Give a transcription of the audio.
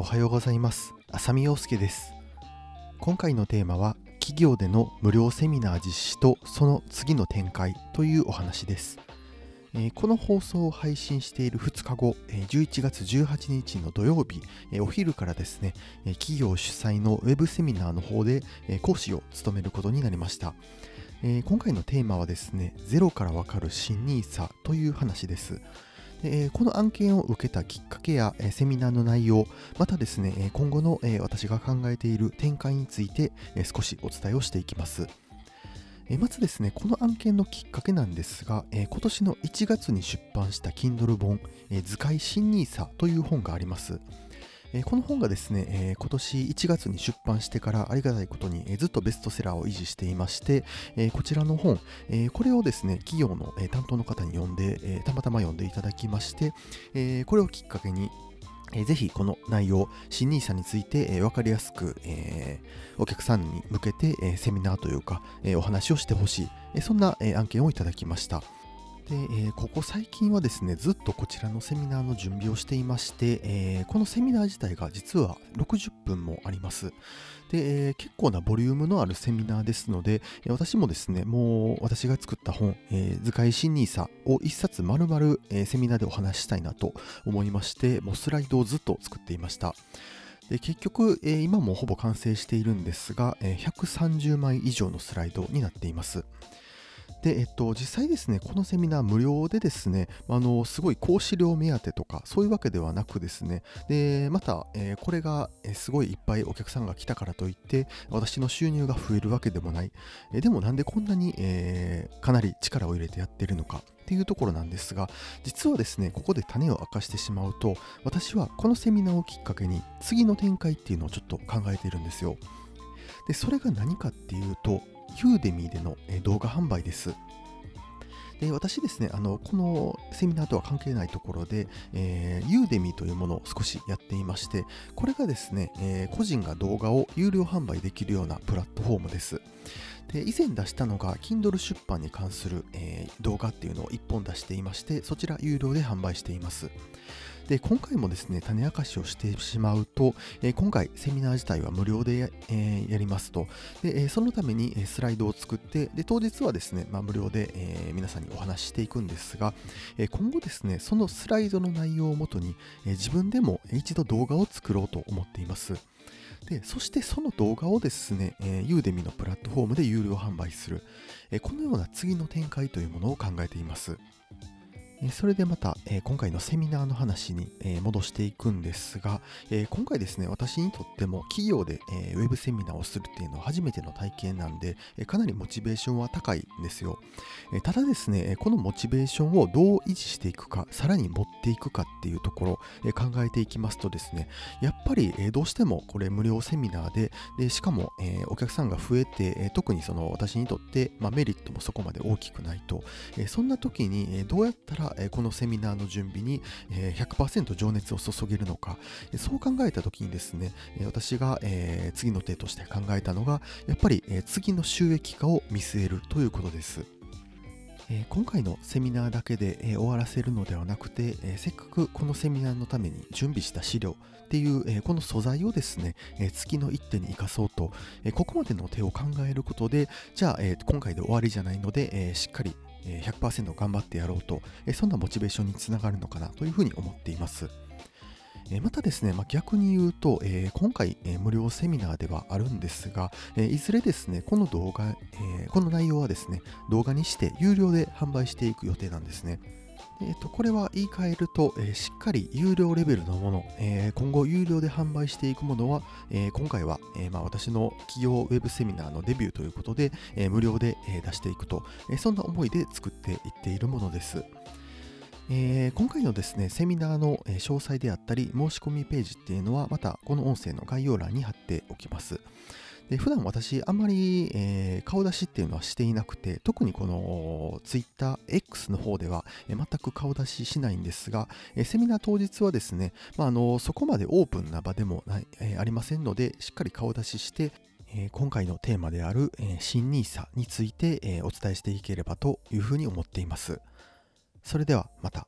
おはようございます浅見陽介です今回のテーマは企業での無料セミナー実施とその次の展開というお話ですえこの放送を配信している2日後、え11月18日の土曜日、えお昼からですね、え企業主催のウェブセミナーの方で、え講師を務めることになりました。え今回のテーマはですね、ゼロからわかる新 NISA という話です。でこの案件を受けたきっかけやセミナーの内容、またですね、今後の私が考えている展開について少しお伝えをしていきます。まずですね、この案件のきっかけなんですが、今年の1月に出版した Kindle 本、図解新 NISA という本があります。え、この本がですね、えー、今年1月に出版してからありがたいことに、え、ずっとベストセラーを維持していまして、えこちらの本、えこれをですね、企業の、え担当の方に読んで、えたまたま読んでいただきまして、えこれをきっかけに、ぜひこの内容、新 NISA について、分かりやすく、えー、お客さんに向けて、えー、セミナーというか、えー、お話をしてほしい、えー、そんな、えー、案件をいただきました。で、えー、ここ最近はですね、ずっとこちらのセミナーの準備をしていまして、えー、このセミナー自体が実は60分もあります。で、えー、結構なボリュームのあるセミナーですので、私もですね、もう私が作った本、えー、図解新 NISA を一冊丸々、えー、セミナーでお話ししたいなと思いまして、もうスライドをずっと作っていました。で結局、えー、今もほぼ完成しているんですが、えー、130枚以上のスライドになっています。で、えっと、実際ですね、このセミナー無料でですね、あの、すごい講師料目当てとか、そういうわけではなくですね、で、また、えー、これが、えすごいいっぱいお客さんが来たからといって、私の収入が増えるわけでもない。えでもなんでこんなに、えー、かなり力を入れてやってるのかっていうところなんですが、実はですね、ここで種を明かしてしまうと、私はこのセミナーをきっかけに、次の展開っていうのをちょっと考えているんですよ。で、それが何かっていうと、ユーデミーでの動画販売です。で私ですねあの、このセミナーとは関係ないところで、えー、ユーデミーというものを少しやっていまして、これがですね、えー、個人が動画を有料販売できるようなプラットフォームです。で以前出したのが Kindle 出版に関する、えー、動画っていうのを1本出していまして、そちら有料で販売しています。で今回もですね種明かしをしてしまうと、えー、今回セミナー自体は無料でやえ、やりますとで、えー、そのためにスライドを作ってで当日はですね、まあ、無料で、え皆さんにお話ししていくんですが、え今後ですねそのスライドの内容をもとに、え自分でも一度動画を作ろうと思っています。でそしてその動画をですね、えー、ユーデミのプラットフォームで有料販売する、えー、このような次の展開というものを考えています。それでまた、え今回のセミナーの話に、え戻していくんですが、え今回ですね、私にとっても企業で、えウェブセミナーをするっていうのは初めての体験なんで、えかなりモチベーションは高いんですよ。えただですね、このモチベーションをどう維持していくか、さらに持っていくかっていうところ、え考えていきますとですね、やっぱり、えどうしてもこれ無料セミナーで、でしかも、えお客さんが増えて、え特にその私にとって、ま、メリットもそこまで大きくないと、えそんな時に、えどうやったらこのセミナーの準備に100%情熱を注げるのか、そう考えた時にですね、私が次の手として考えたのが、やっぱり次の収益化を見据えるということです。今回のセミナーだけで、終わらせるのではなくて、せっかくこのセミナーのために準備した資料っていう、この素材をですね、月の一手に生かそうと、ここまでの手を考えることでじゃあ、今回で終わりじゃないので、しっかり100%頑張ってやろうと、そんなモチベーションにつながるのかなというふうに思っています。またですね、まあ、逆に言うと、えー、今回、えー、無料セミナーではあるんですが、えー、いずれですね、この動画、えこの内容はですね、動画にして有料で販売していく予定なんですね。えーと、これは言い換えると、えー、しっかり有料レベルのもの、えー、今後有料で販売していくものは、えー、今回は、えまあ、私の企業ウェブセミナーのデビューということで、え無料で、え出していくと、えそんな思いで作っていっているものです。えー、今回のですね、セミナーの詳細であったり、申し込みページっていうのは、またこの音声の概要欄に貼っておきます。で普段私、あんまり、えー、顔出しっていうのはしていなくて、特にこの Twitter、X の方では、えー、全く顔出ししないんですが、えー、セミナー当日はですね、まあ、あのそこまでオープンな場でもない、えありませんので、しっかり顔出しして、え今回のテーマである、え新 NISA について、えお伝えしていければというふうに思っています。それではまた。